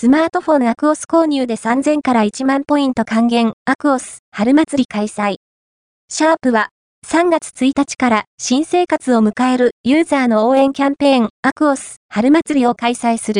スマートフォンアクオス購入で3000から1万ポイント還元、アクオス、春祭り開催。シャープは、3月1日から新生活を迎えるユーザーの応援キャンペーン、アクオス、春祭りを開催する。